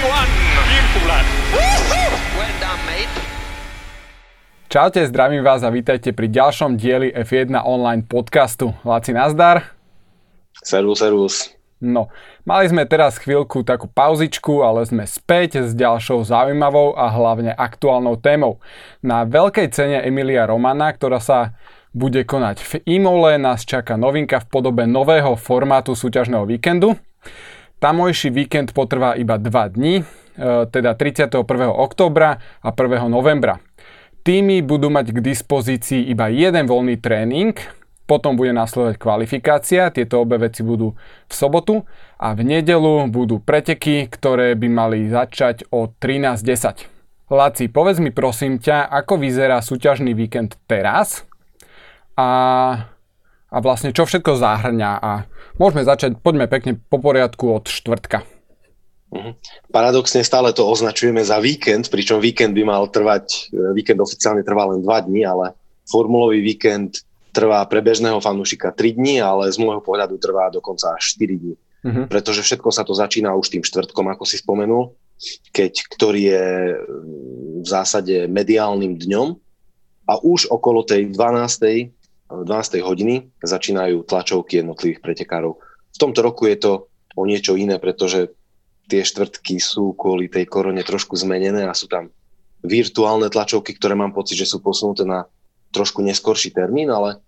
Well done, mate. Čaute, zdravím vás a vítajte pri ďalšom dieli F1 online podcastu. Laci, nazdar. Servus, servus. No, mali sme teraz chvíľku takú pauzičku, ale sme späť s ďalšou zaujímavou a hlavne aktuálnou témou. Na veľkej cene Emilia Romana, ktorá sa bude konať v Imole, nás čaká novinka v podobe nového formátu súťažného víkendu. Tamojší víkend potrvá iba 2 dní, e, teda 31. oktobra a 1. novembra. Týmy budú mať k dispozícii iba jeden voľný tréning, potom bude následovať kvalifikácia, tieto obe veci budú v sobotu a v nedelu budú preteky, ktoré by mali začať o 13.10. Laci, povedz mi prosím ťa, ako vyzerá súťažný víkend teraz a, a vlastne čo všetko zahrňa a môžeme začať, poďme pekne po poriadku od štvrtka. Mhm. Paradoxne stále to označujeme za víkend, pričom víkend by mal trvať, víkend oficiálne trvá len 2 dní, ale formulový víkend trvá pre bežného fanúšika 3 dní, ale z môjho pohľadu trvá dokonca až 4 dní. Uh-huh. Pretože všetko sa to začína už tým štvrtkom, ako si spomenul, keď, ktorý je v zásade mediálnym dňom a už okolo tej 12. 12. hodiny začínajú tlačovky jednotlivých pretekárov. V tomto roku je to o niečo iné, pretože tie štvrtky sú kvôli tej korone trošku zmenené a sú tam virtuálne tlačovky, ktoré mám pocit, že sú posunuté na trošku neskorší termín, ale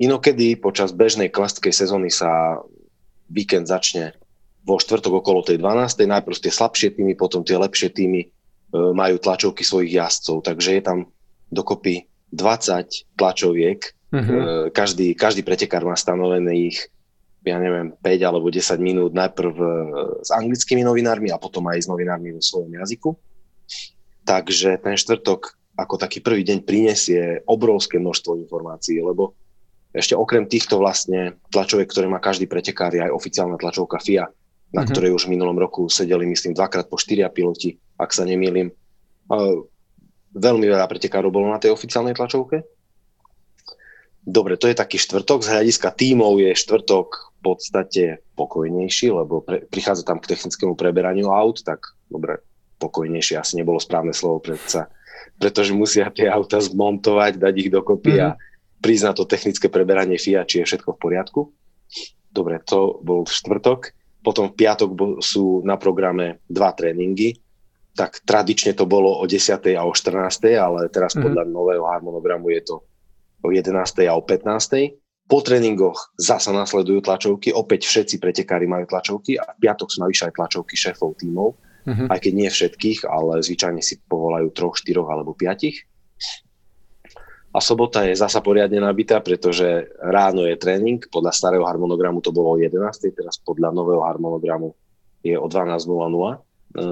inokedy počas bežnej klasickej sezóny sa víkend začne vo štvrtok okolo tej 12. Najprv tie slabšie týmy, potom tie lepšie týmy e, majú tlačovky svojich jazdcov, takže je tam dokopy 20 tlačoviek. Mm-hmm. Každý, každý pretekár má stanovené ich ja neviem, 5 alebo 10 minút najprv e, s anglickými novinármi a potom aj s novinármi vo svojom jazyku. Takže ten štvrtok ako taký prvý deň prinesie obrovské množstvo informácií, lebo ešte okrem týchto vlastne tlačoviek, ktoré má každý pretekár, je aj oficiálna tlačovka FIA, na mm-hmm. ktorej už v minulom roku sedeli, myslím, dvakrát po štyria piloti, ak sa nemýlim. Veľmi veľa pretekárov bolo na tej oficiálnej tlačovke. Dobre, to je taký štvrtok. Z hľadiska tímov je štvrtok v podstate pokojnejší, lebo pre, prichádza tam k technickému preberaniu aut, tak dobre, pokojnejšie asi nebolo správne slovo, predsa pretože musia tie auta zmontovať, dať ich dokopy mm-hmm. a mhm. prísť na to technické preberanie FIA, či je všetko v poriadku. Dobre, to bol štvrtok. Potom v piatok sú na programe dva tréningy. Tak tradične to bolo o 10. a o 14. ale teraz mm-hmm. podľa nového harmonogramu je to o 11. a o 15. Po tréningoch zasa nasledujú tlačovky, opäť všetci pretekári majú tlačovky a v piatok sú navyše aj tlačovky šéfov tímov uh-huh. aj keď nie všetkých, ale zvyčajne si povolajú troch, štyroch alebo piatich. A sobota je zasa poriadne nabitá, pretože ráno je tréning, podľa starého harmonogramu to bolo o 11, teraz podľa nového harmonogramu je o 12.00 e,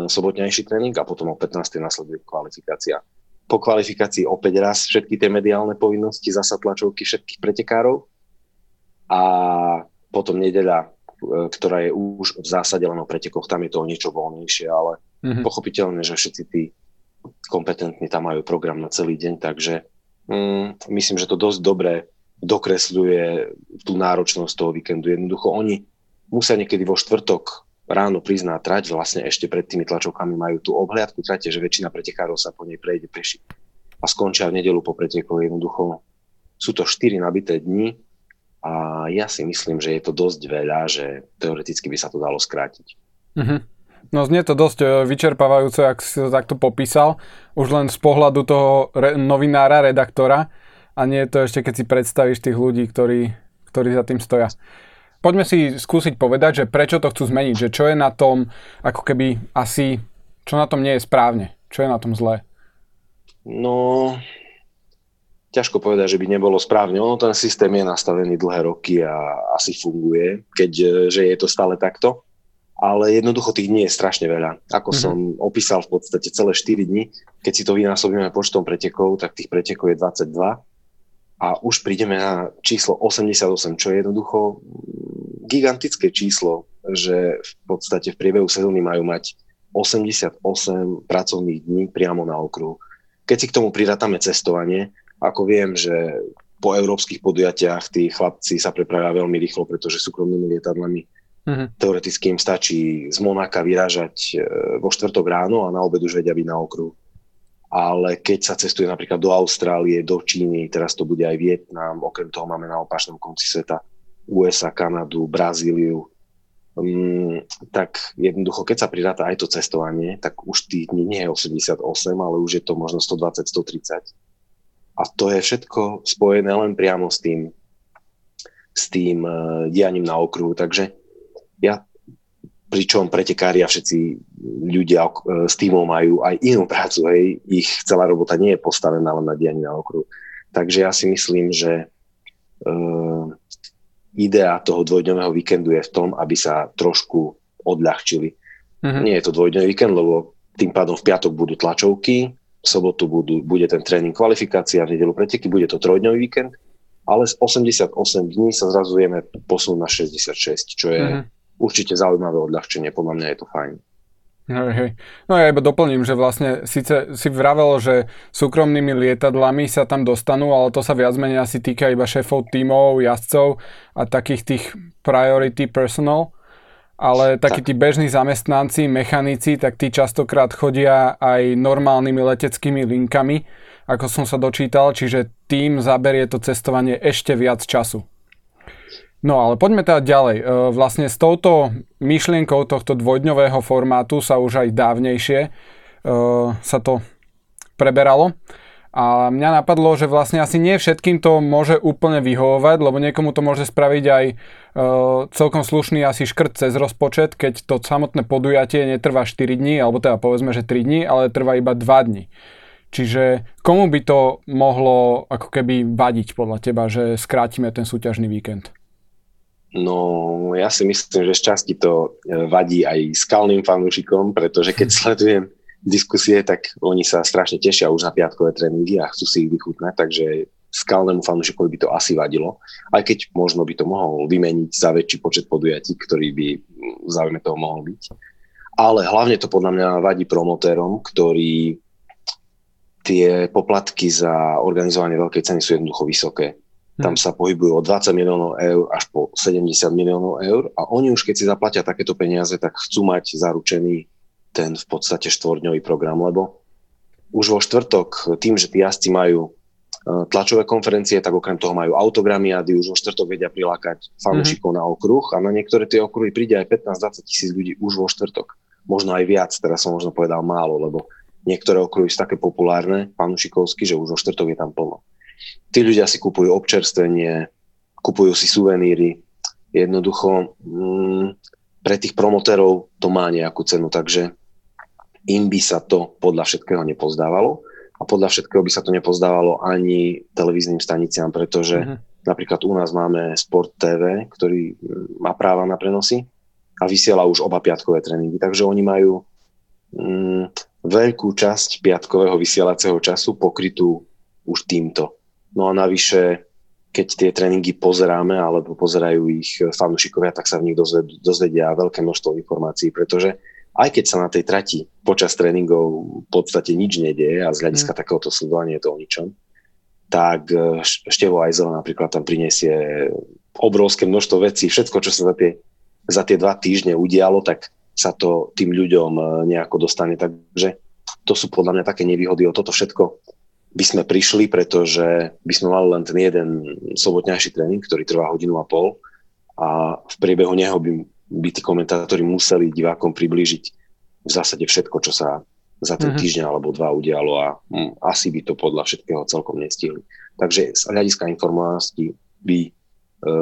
sobotnejší tréning a potom o 15. nasleduje kvalifikácia. Po kvalifikácii opäť raz všetky tie mediálne povinnosti, zasa tlačovky všetkých pretekárov a potom nedeľa E, ktorá je už v zásade len o pretekoch, tam je to o niečo voľnejšie, ale mm-hmm. pochopiteľne, že všetci tí kompetentní tam majú program na celý deň, takže mm, myslím, že to dosť dobre dokresľuje tú náročnosť toho víkendu. Jednoducho oni musia niekedy vo štvrtok ráno priznať trať, vlastne ešte pred tými tlačovkami majú tú obhliadku trate, že väčšina pretekárov sa po nej prejde peši a skončia v nedelu po pretekoch. Jednoducho sú to 4 nabité dni, a ja si myslím, že je to dosť veľa, že teoreticky by sa to dalo skrátiť. Mm-hmm. No znie to dosť e, vyčerpávajúce, ak si to takto popísal, už len z pohľadu toho re- novinára, redaktora a nie je to ešte, keď si predstavíš tých ľudí, ktorí, ktorí za tým stoja. Poďme si skúsiť povedať, že prečo to chcú zmeniť, že čo je na tom, ako keby asi, čo na tom nie je správne, čo je na tom zlé. No, ťažko povedať, že by nebolo správne. Ono ten systém je nastavený dlhé roky a asi funguje, keď že je to stále takto. Ale jednoducho tých dní je strašne veľa. Ako mm-hmm. som opísal v podstate celé 4 dni, keď si to vynásobíme počtom pretekov, tak tých pretekov je 22 a už prídeme na číslo 88, čo je jednoducho gigantické číslo, že v podstate v priebehu sezóny majú mať 88 pracovných dní priamo na okruhu. Keď si k tomu prirátame cestovanie, ako viem, že po európskych podujatiach tí chlapci sa prepravia veľmi rýchlo, pretože súkromnými lietadlami Uh-huh. Teoreticky im stačí z Monaka vyrážať e, vo štvrtok ráno a na obed už vedia byť na okruhu. Ale keď sa cestuje napríklad do Austrálie, do Číny, teraz to bude aj Vietnam, okrem toho máme na opačnom konci sveta USA, Kanadu, Brazíliu, um, tak jednoducho, keď sa pridáta aj to cestovanie, tak už tých nie je 88, ale už je to možno 120, 130. A to je všetko spojené len priamo s tým, s tým uh, dianím na okruhu. Takže ja, pričom pretekári a všetci ľudia uh, s týmom majú aj inú prácu, hej, ich celá robota nie je postavená len na dianí na okruhu. Takže ja si myslím, že uh, idea toho dvojdňového víkendu je v tom, aby sa trošku odľahčili. Uh-huh. Nie je to dvojdňový víkend, lebo tým pádom v piatok budú tlačovky, v sobotu budú, bude ten tréning kvalifikácia, v nedelu preteky, bude to trojdňový víkend, ale z 88 dní sa zrazu vieme posunúť na 66, čo je uh-huh. určite zaujímavé odľahčenie, podľa mňa je to fajn. Hej, hej. No ja iba doplním, že vlastne síce si vravel, že súkromnými lietadlami sa tam dostanú, ale to sa viac menej asi týka iba šéfov tímov, jazdcov a takých tých priority personal ale takí tí bežní zamestnanci, mechanici, tak tí častokrát chodia aj normálnymi leteckými linkami, ako som sa dočítal, čiže tým zaberie to cestovanie ešte viac času. No ale poďme teda ďalej. E, vlastne s touto myšlienkou tohto dvojdňového formátu sa už aj dávnejšie e, sa to preberalo. A mňa napadlo, že vlastne asi nie všetkým to môže úplne vyhovovať, lebo niekomu to môže spraviť aj e, celkom slušný asi škrt cez rozpočet, keď to samotné podujatie netrvá 4 dní, alebo teda povedzme, že 3 dní, ale trvá iba 2 dní. Čiže komu by to mohlo ako keby vadiť podľa teba, že skrátime ten súťažný víkend? No, ja si myslím, že šťastí to e, vadí aj skalným fanúšikom, pretože keď sledujem diskusie, tak oni sa strašne tešia už na piatkové tréningy a chcú si ich vychutnať, takže skalnému fanúšikovi by to asi vadilo, aj keď možno by to mohol vymeniť za väčší počet podujatí, ktorý by v záujme toho mohol byť. Ale hlavne to podľa mňa vadí promotérom, ktorí tie poplatky za organizovanie veľkej ceny sú jednoducho vysoké. Tam hm. sa pohybujú od 20 miliónov eur až po 70 miliónov eur a oni už keď si zaplatia takéto peniaze, tak chcú mať zaručený ten v podstate štvordňový program, lebo už vo štvrtok tým, že tí jazdci majú e, tlačové konferencie, tak okrem toho majú autogramiády, už vo štvrtok vedia prilákať fanúšikov mm-hmm. na okruh a na niektoré tie okruhy príde aj 15-20 tisíc ľudí už vo štvrtok. Možno aj viac, teraz som možno povedal málo, lebo niektoré okruhy sú také populárne fanúšikovsky, že už vo štvrtok je tam plno. Tí ľudia si kupujú občerstvenie, kupujú si suveníry, jednoducho mm, pre tých promotérov to má nejakú cenu, takže im by sa to podľa všetkého nepozdávalo a podľa všetkého by sa to nepozdávalo ani televíznym staniciam, pretože uh-huh. napríklad u nás máme Sport TV, ktorý mm, má práva na prenosy a vysiela už oba piatkové tréningy, takže oni majú mm, veľkú časť piatkového vysielacieho času pokrytú už týmto. No a navyše, keď tie tréningy pozeráme alebo pozerajú ich fanúšikovia, tak sa v nich dozvedia veľké množstvo informácií, pretože aj keď sa na tej trati počas tréningov v podstate nič nedieje a z hľadiska mm. takéhoto sledovania je to o ničom, tak e, Števo Ajzel napríklad tam prinesie obrovské množstvo vecí, všetko, čo sa za tie, za tie dva týždne udialo, tak sa to tým ľuďom e, nejako dostane. Takže to sú podľa mňa také nevýhody. O toto všetko by sme prišli, pretože by sme mali len ten jeden sobotňajší tréning, ktorý trvá hodinu a pol a v priebehu neho by by tí komentátori museli divákom priblížiť v zásade všetko, čo sa za ten uh-huh. týždeň alebo dva udialo a hm, asi by to podľa všetkého celkom nestihli. Takže z hľadiska informovanosti by e,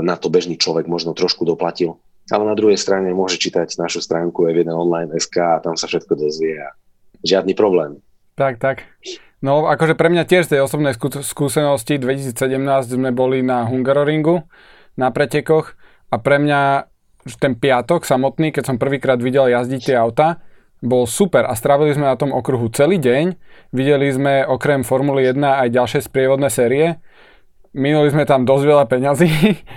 na to bežný človek možno trošku doplatil, ale na druhej strane môže čítať našu stránku F1 Online SK a tam sa všetko dozvie a žiadny problém. Tak, tak. No akože pre mňa tiež z tej osobnej skúsenosti 2017 sme boli na Hungaroringu na pretekoch a pre mňa ten piatok samotný, keď som prvýkrát videl jazdiť tie auta, bol super a strávili sme na tom okruhu celý deň. Videli sme okrem Formuly 1 aj ďalšie sprievodné série. Minuli sme tam dosť veľa peňazí,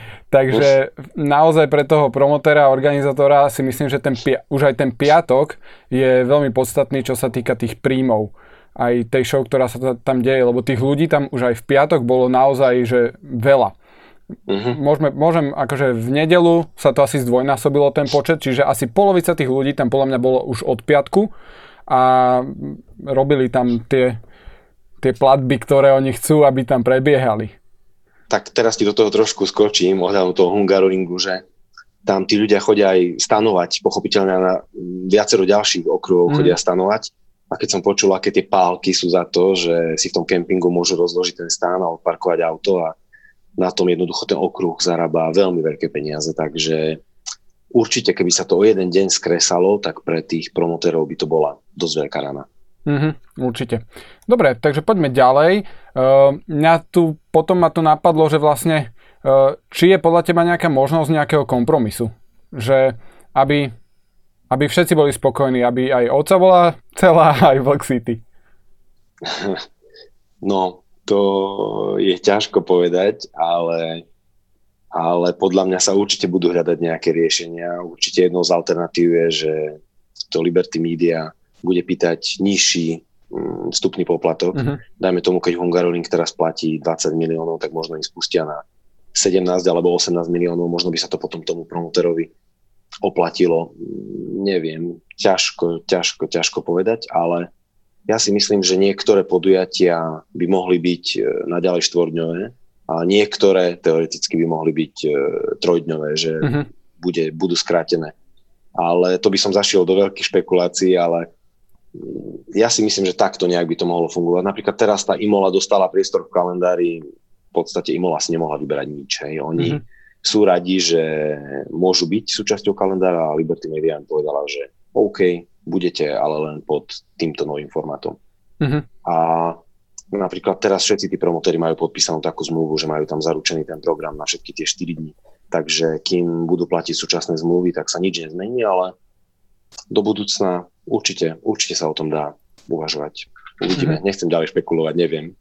takže naozaj pre toho promotéra a organizátora si myslím, že ten, už aj ten piatok je veľmi podstatný, čo sa týka tých príjmov aj tej show, ktorá sa tam deje, lebo tých ľudí tam už aj v piatok bolo naozaj že veľa. Uh-huh. Môžeme, môžem, akože v nedelu sa to asi zdvojnásobilo ten počet, čiže asi polovica tých ľudí tam podľa mňa bolo už od piatku a robili tam tie, tie platby, ktoré oni chcú, aby tam prebiehali. Tak teraz ti do toho trošku skočím ohľadom toho Hungaroringu, že tam tí ľudia chodia aj stanovať, pochopiteľne na viacero ďalších okruhov mm. chodia stanovať. A keď som počul, aké tie pálky sú za to, že si v tom kempingu môžu rozložiť ten stán a odparkovať auto a na tom jednoducho ten okruh zarába veľmi veľké peniaze, takže určite keby sa to o jeden deň skresalo, tak pre tých promotérov by to bola dosť veľká rana. Mm-hmm, určite. Dobre, takže poďme ďalej. Uh, mňa tu, potom ma tu napadlo, že vlastne, uh, či je podľa teba nejaká možnosť nejakého kompromisu? Že aby, aby všetci boli spokojní, aby aj oca bola celá, aj Vlk City. No, to je ťažko povedať, ale, ale podľa mňa sa určite budú hľadať nejaké riešenia. Určite jednou z alternatív je, že to Liberty Media bude pýtať nižší mm, vstupný poplatok. Uh-huh. Dajme tomu, keď Hungaroring teraz platí 20 miliónov, tak možno im spustia na 17 alebo 18 miliónov, možno by sa to potom tomu promoterovi oplatilo. Neviem, ťažko, ťažko, ťažko povedať, ale ja si myslím, že niektoré podujatia by mohli byť e, naďalej štvorňové a niektoré teoreticky by mohli byť e, trojdňové, že uh-huh. bude, budú skrátené. Ale to by som zašiel do veľkých špekulácií, ale mm, ja si myslím, že takto nejak by to mohlo fungovať. Napríklad teraz tá Imola dostala priestor v kalendári, v podstate Imola si nemohla vyberať nič. Hej. Oni uh-huh. Sú radi, že môžu byť súčasťou kalendára a Liberty Media povedala, že OK, budete ale len pod týmto novým formátom. Uh-huh. A napríklad teraz všetci tí promotéri majú podpísanú takú zmluvu, že majú tam zaručený ten program na všetky tie 4 dní. Takže kým budú platiť súčasné zmluvy, tak sa nič nezmení, ale do budúcna určite, určite sa o tom dá uvažovať. Uvidíme, uh-huh. nechcem ďalej špekulovať, neviem.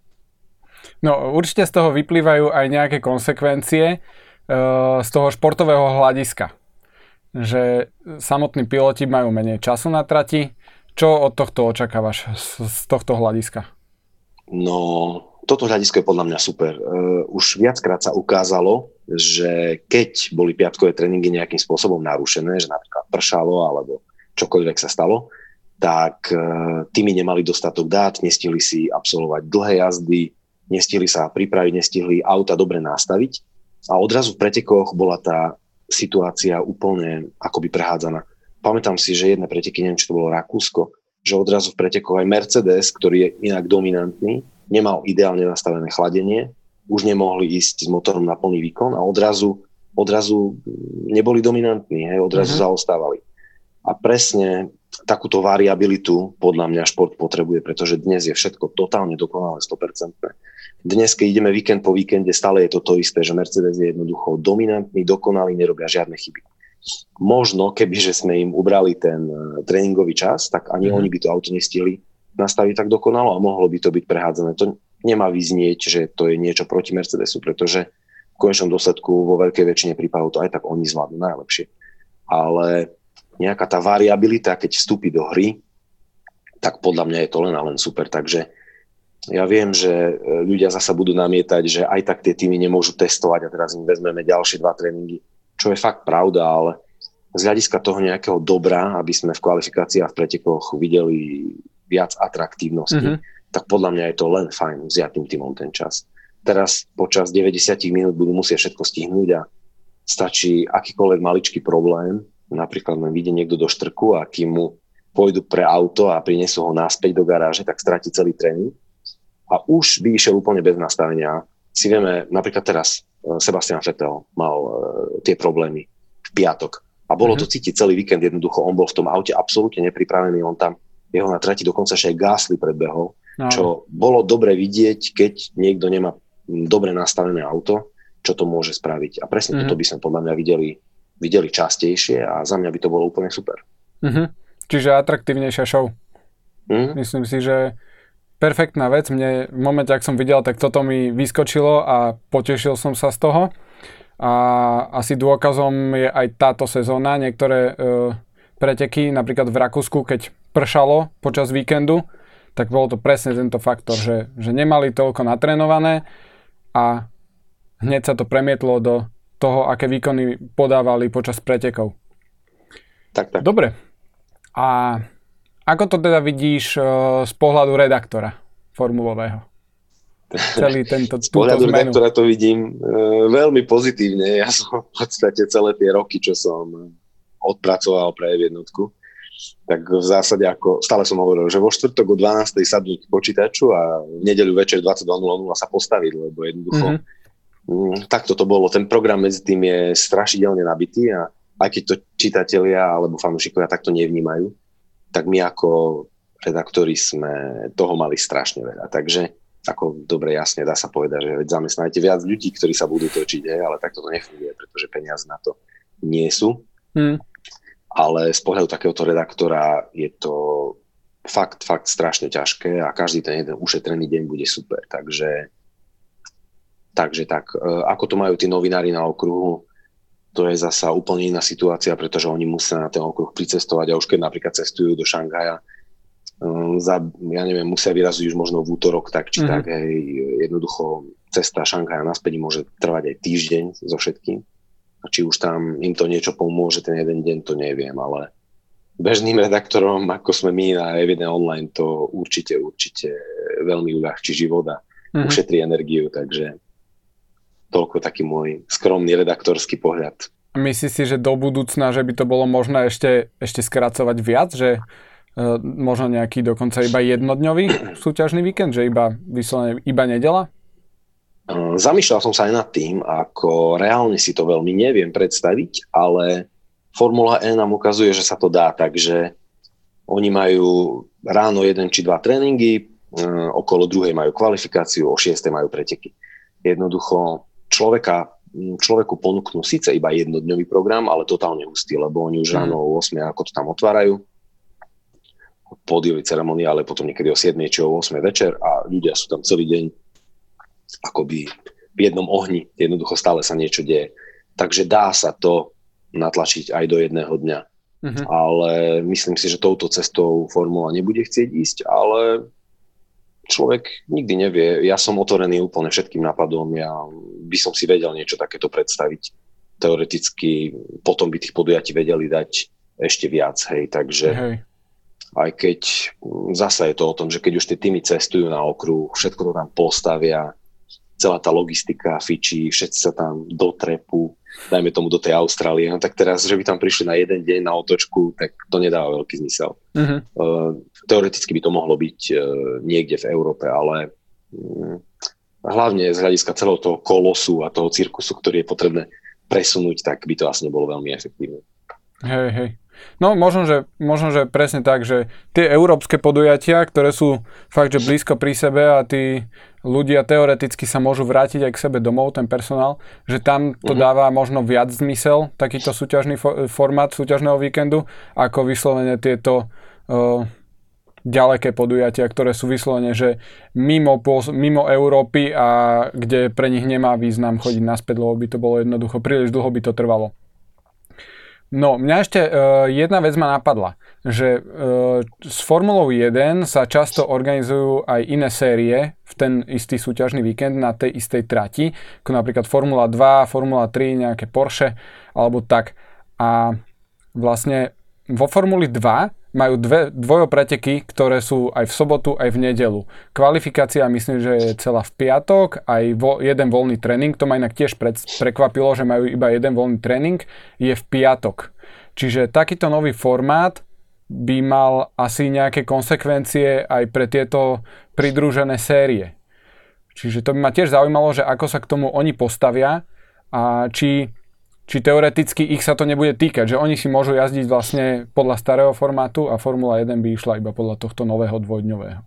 No určite z toho vyplývajú aj nejaké konsekvencie z toho športového hľadiska že samotní piloti majú menej času na trati. Čo od tohto očakávaš z, tohto hľadiska? No, toto hľadisko je podľa mňa super. Uh, už viackrát sa ukázalo, že keď boli piatkové tréningy nejakým spôsobom narušené, že napríklad pršalo alebo čokoľvek sa stalo, tak uh, tými nemali dostatok dát, nestihli si absolvovať dlhé jazdy, nestihli sa pripraviť, nestihli auta dobre nastaviť a odrazu v pretekoch bola tá situácia úplne akoby prehádzaná. Pamätám si, že jedné preteky, neviem, či to bolo Rakúsko, že odrazu v pretekoch aj Mercedes, ktorý je inak dominantný, nemal ideálne nastavené chladenie, už nemohli ísť s motorom na plný výkon a odrazu, odrazu neboli dominantní, hej, odrazu uh-huh. zaostávali. A presne takúto variabilitu podľa mňa šport potrebuje, pretože dnes je všetko totálne dokonalé, 100%. Dnes, keď ideme víkend po víkende, stále je to to isté, že Mercedes je jednoducho dominantný, dokonalý, nerobia žiadne chyby. Možno, keby že sme im ubrali ten uh, tréningový čas, tak ani mm. oni by to auto nestihli nastaviť tak dokonalo a mohlo by to byť prehádzané. To nemá vyznieť, že to je niečo proti Mercedesu, pretože v konečnom dôsledku vo veľkej väčšine prípadov to aj tak oni zvládnu najlepšie. Ale nejaká tá variabilita, keď vstúpi do hry, tak podľa mňa je to len a len super. Takže ja viem, že e, ľudia zasa budú namietať, že aj tak tie týmy nemôžu testovať a teraz im vezmeme ďalšie dva tréningy, čo je fakt pravda, ale z hľadiska toho nejakého dobra, aby sme v kvalifikácii a v pretekoch videli viac atraktívnosti, mm-hmm. tak podľa mňa je to len fajn vziať tým týmom ten čas. Teraz počas 90 minút budú musieť všetko stihnúť a stačí akýkoľvek maličký problém napríklad len vyjde niekto do štrku a kým mu pôjdu pre auto a prinesú ho naspäť do garáže, tak stratí celý tréning. A už by išiel úplne bez nastavenia. Si vieme, napríklad teraz e, Sebastian Vettel mal uh, tie problémy v piatok. A bolo mm-hmm. to cítiť celý víkend jednoducho. On bol v tom aute absolútne nepripravený. On tam, jeho na trati dokonca ešte aj gásli predbehol. No. Čo bolo dobre vidieť, keď niekto nemá dobre nastavené auto, čo to môže spraviť. A presne mm-hmm. toto by sme podľa mňa videli videli častejšie a za mňa by to bolo úplne super. Uh-huh. Čiže atraktívnejšia show. Uh-huh. Myslím si, že perfektná vec. Mne v momente, ak som videl, tak toto mi vyskočilo a potešil som sa z toho. A asi dôkazom je aj táto sezóna. Niektoré uh, preteky, napríklad v Rakúsku, keď pršalo počas víkendu, tak bolo to presne tento faktor, že, že nemali toľko natrénované a hneď sa to premietlo do toho, aké výkony podávali počas pretekov. Tak, tak. Dobre. A ako to teda vidíš uh, z pohľadu redaktora formulového? Celý tento, z pohľadu redaktora to vidím uh, veľmi pozitívne. Ja som v podstate celé tie roky, čo som odpracoval pre F1, tak v zásade ako, stále som hovoril, že vo štvrtok o 12. sadnúť k počítaču a v nedeľu večer 22.00 sa postaviť, lebo jednoducho mm-hmm. takto to bolo. Ten program medzi tým je strašidelne nabitý a aj keď to čitatelia alebo fanúšikovia takto nevnímajú, tak my ako redaktori sme toho mali strašne veľa. Takže ako dobre jasne dá sa povedať, že zamestnajte viac ľudí, ktorí sa budú točiť, hej, ale takto to nefunguje, pretože peniaze na to nie sú. Mm ale z pohľadu takéhoto redaktora je to fakt, fakt strašne ťažké a každý ten jeden ušetrený deň bude super. Takže, takže tak, e, ako to majú tí novinári na okruhu, to je zasa úplne iná situácia, pretože oni musia na ten okruh pricestovať a už keď napríklad cestujú do Šanghaja, e, za, ja neviem, musia vyraziť už možno v útorok, tak či mm-hmm. tak, hej, jednoducho cesta Šanghaja naspäť môže trvať aj týždeň so všetkým. A či už tam im to niečo pomôže ten jeden deň, to neviem, ale bežným redaktorom, ako sme my na Evident Online, to určite, určite veľmi uľahčí život a mm-hmm. ušetrí energiu, takže toľko taký môj skromný redaktorský pohľad. Myslíš si, že do budúcna, že by to bolo možné ešte, ešte skracovať viac, že uh, možno nejaký dokonca iba jednodňový súťažný víkend, že iba vyslovene iba nedela? Zamýšľal som sa aj nad tým, ako reálne si to veľmi neviem predstaviť, ale Formula E nám ukazuje, že sa to dá, takže oni majú ráno jeden či dva tréningy, e, okolo druhej majú kvalifikáciu, o šiestej majú preteky. Jednoducho človeka, človeku ponúknú síce iba jednodňový program, ale totálne hustý, lebo oni už mhm. ráno o 8 ako to tam otvárajú, pódiový ceremonia, ale potom niekedy o 7 či o 8 večer a ľudia sú tam celý deň akoby v jednom ohni, jednoducho stále sa niečo deje. Takže dá sa to natlačiť aj do jedného dňa. Uh-huh. Ale myslím si, že touto cestou formula nebude chcieť ísť, ale človek nikdy nevie. Ja som otvorený úplne všetkým nápadom, ja by som si vedel niečo takéto predstaviť. Teoreticky potom by tých podujatí vedeli dať ešte viac, hej, takže hej. aj keď zasa je to o tom, že keď už tie týmy cestujú na okruh, všetko to tam postavia, celá tá logistika fičí, všetci sa tam dotrepu, dajme tomu do tej Austrálie, no tak teraz, že by tam prišli na jeden deň na otočku, tak to nedáva veľký zmysel. Uh-huh. Uh, teoreticky by to mohlo byť uh, niekde v Európe, ale um, hlavne z hľadiska celého toho kolosu a toho cirkusu, ktorý je potrebné presunúť, tak by to asi nebolo veľmi efektívne. Hej, hej. No možno že, možno, že presne tak, že tie európske podujatia, ktoré sú fakt, že blízko pri sebe a tí ľudia teoreticky sa môžu vrátiť aj k sebe domov, ten personál, že tam to uh-huh. dáva možno viac zmysel, takýto súťažný fo- formát súťažného víkendu, ako vyslovene tieto uh, ďaleké podujatia, ktoré sú vyslovene, že mimo, mimo Európy a kde pre nich nemá význam chodiť naspäť, lebo by to bolo jednoducho, príliš dlho by to trvalo. No, mňa ešte uh, jedna vec ma napadla, že uh, s Formulou 1 sa často organizujú aj iné série v ten istý súťažný víkend na tej istej trati, ako napríklad Formula 2, Formula 3, nejaké Porsche alebo tak. A vlastne vo Formuli 2 majú dve dvojopreteky, ktoré sú aj v sobotu, aj v nedelu. Kvalifikácia myslím, že je celá v piatok, aj vo, jeden voľný tréning, to ma inak tiež pred, prekvapilo, že majú iba jeden voľný tréning, je v piatok. Čiže takýto nový formát by mal asi nejaké konsekvencie aj pre tieto pridružené série. Čiže to by ma tiež zaujímalo, že ako sa k tomu oni postavia a či či teoreticky ich sa to nebude týkať, že oni si môžu jazdiť vlastne podľa starého formátu a Formula 1 by išla iba podľa tohto nového dvojdňového.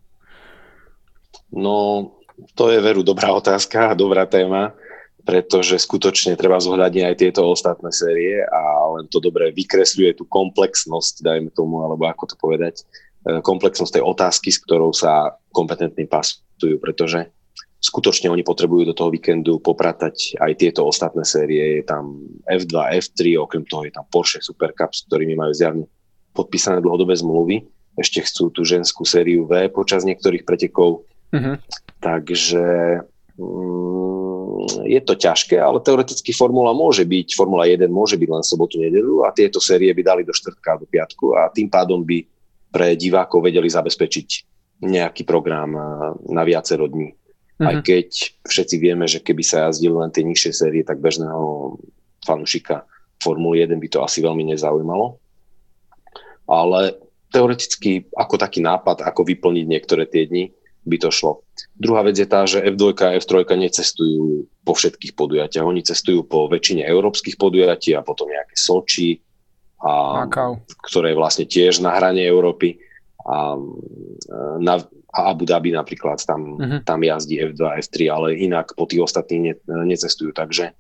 No, to je veru dobrá otázka a dobrá téma, pretože skutočne treba zohľadniť aj tieto ostatné série a len to dobre vykresľuje tú komplexnosť, dajme tomu, alebo ako to povedať, e, komplexnosť tej otázky, s ktorou sa kompetentní pasujú, pretože skutočne oni potrebujú do toho víkendu popratať aj tieto ostatné série. Je tam F2, F3, okrem toho je tam Porsche Super Cup, s ktorými majú zjavne podpísané dlhodobé zmluvy. Ešte chcú tú ženskú sériu V počas niektorých pretekov. Mm-hmm. Takže mm, je to ťažké, ale teoreticky Formula môže byť, Formula 1 môže byť len sobotu, nedelu a tieto série by dali do štvrtka do piatku a tým pádom by pre divákov vedeli zabezpečiť nejaký program na viacero dní. Mm-hmm. Aj keď všetci vieme, že keby sa jazdili len tie nižšie série, tak bežného fanúšika Formuly 1 by to asi veľmi nezaujímalo. Ale teoreticky ako taký nápad, ako vyplniť niektoré tie dni, by to šlo. Druhá vec je tá, že F2 a F3 necestujú po všetkých podujatiach. Oni cestujú po väčšine európskych podujatí a potom nejaké Soči, a, ktoré je vlastne tiež na hrane Európy. A, na, a Abu Dhabi napríklad, tam, uh-huh. tam jazdí F2 a F3, ale inak po tých ostatných ne, necestujú. Takže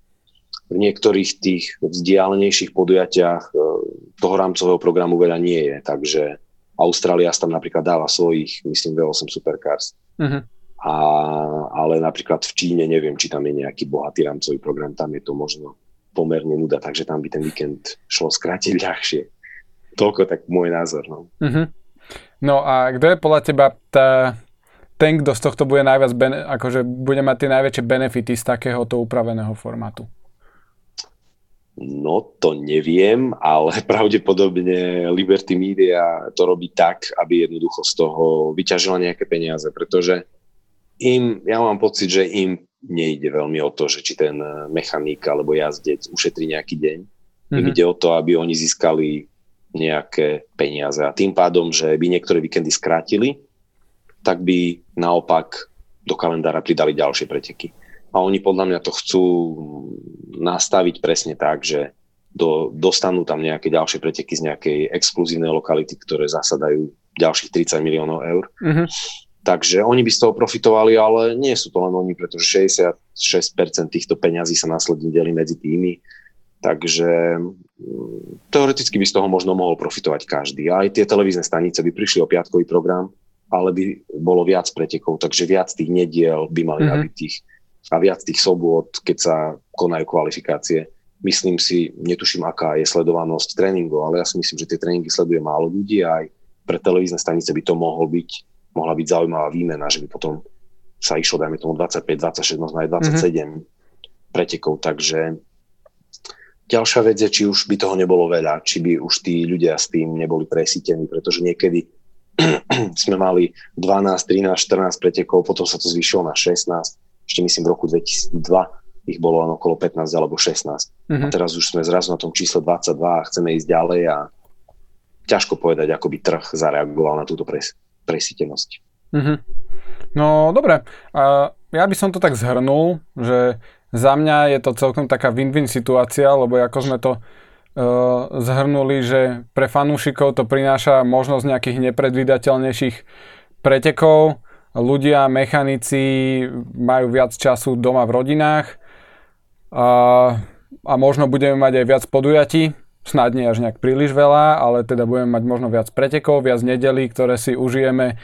v niektorých tých vzdialenejších podujatiach e, toho rámcového programu veľa nie je. Takže Austrália tam napríklad dáva svojich, myslím, V8 Supercars. Uh-huh. A, ale napríklad v Číne neviem, či tam je nejaký bohatý rámcový program, tam je to možno pomerne nuda, takže tam by ten víkend šlo skrátiť ľahšie. Toľko tak môj názor. No, uh-huh. No a kto je podľa teba tá, ten, kto z tohto bude najviac, bene, akože bude mať tie najväčšie benefity z takéhoto upraveného formátu? No to neviem, ale pravdepodobne Liberty Media to robí tak, aby jednoducho z toho vyťažila nejaké peniaze, pretože im, ja mám pocit, že im nejde veľmi o to, že či ten mechanik alebo jazdec ušetrí nejaký deň. Mm-hmm. Im mhm. ide o to, aby oni získali nejaké peniaze a tým pádom, že by niektoré víkendy skrátili, tak by naopak do kalendára pridali ďalšie preteky a oni podľa mňa to chcú nastaviť presne tak, že do, dostanú tam nejaké ďalšie preteky z nejakej exkluzívnej lokality, ktoré zasadajú ďalších 30 miliónov eur. Mm-hmm. Takže oni by z toho profitovali, ale nie sú to len oni, pretože 66% týchto peňazí sa následne delí medzi tými. Takže mm, teoreticky by z toho možno mohol profitovať každý. Aj tie televízne stanice by prišli o piatkový program, ale by bolo viac pretekov, takže viac tých nediel by mali mm-hmm. nabitých a viac tých sobôd, keď sa konajú kvalifikácie. Myslím si, netuším, aká je sledovanosť tréningov, ale ja si myslím, že tie tréningy sleduje málo ľudí a aj pre televízne stanice by to mohol byť, mohla byť zaujímavá výmena, že by potom sa išlo, dajme tomu 25, 26, možno aj 27 mm-hmm. pretekov, takže ďalšia vec je, či už by toho nebolo veľa, či by už tí ľudia s tým neboli presítení, pretože niekedy sme mali 12, 13, 14 pretekov, potom sa to zvýšilo na 16 ešte myslím v roku 2002 ich bolo len okolo 15 alebo 16. Mm-hmm. A teraz už sme zrazu na tom čísle 22 a chceme ísť ďalej a ťažko povedať, ako by trh zareagoval na túto pres- presítenosť. Mm-hmm. No dobre, a ja by som to tak zhrnul, že za mňa je to celkom taká win-win situácia, lebo ako sme to uh, zhrnuli, že pre fanúšikov to prináša možnosť nejakých nepredvídateľnejších pretekov, ľudia, mechanici majú viac času doma v rodinách a, a možno budeme mať aj viac podujatí, snad nie až nejak príliš veľa, ale teda budeme mať možno viac pretekov, viac nedelí, ktoré si užijeme e,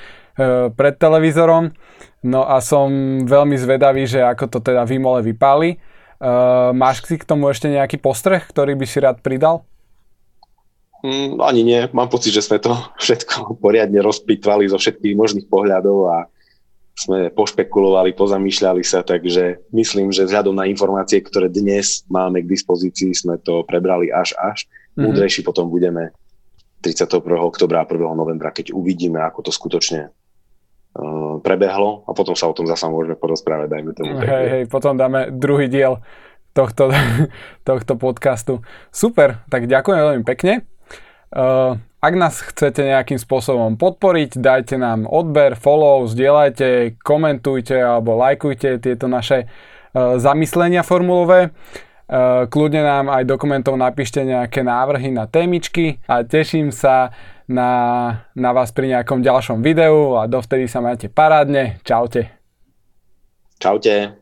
pred televízorom. No a som veľmi zvedavý, že ako to teda v Imole vypáli. E, máš si k tomu ešte nejaký postreh, ktorý by si rád pridal? Mm, ani nie. Mám pocit, že sme to všetko poriadne rozpitvali zo všetkých možných pohľadov a sme pošpekulovali, pozamýšľali sa, takže myslím, že vzhľadom na informácie, ktoré dnes máme k dispozícii, sme to prebrali až až. Mm-hmm. Múdrejší potom budeme 31. oktobra a 1. novembra, keď uvidíme, ako to skutočne prebehlo a potom sa o tom zasa môžeme porozprávať, dajme tomu. Hej, hej, potom dáme druhý diel tohto, tohto podcastu. Super, tak ďakujem veľmi pekne. Uh, ak nás chcete nejakým spôsobom podporiť, dajte nám odber, follow, zdieľajte, komentujte alebo lajkujte tieto naše uh, zamyslenia formulové. Uh, kľudne nám aj dokumentov napíšte nejaké návrhy na témičky a teším sa na, na vás pri nejakom ďalšom videu a dovtedy sa majte parádne. Čaute. Čaute.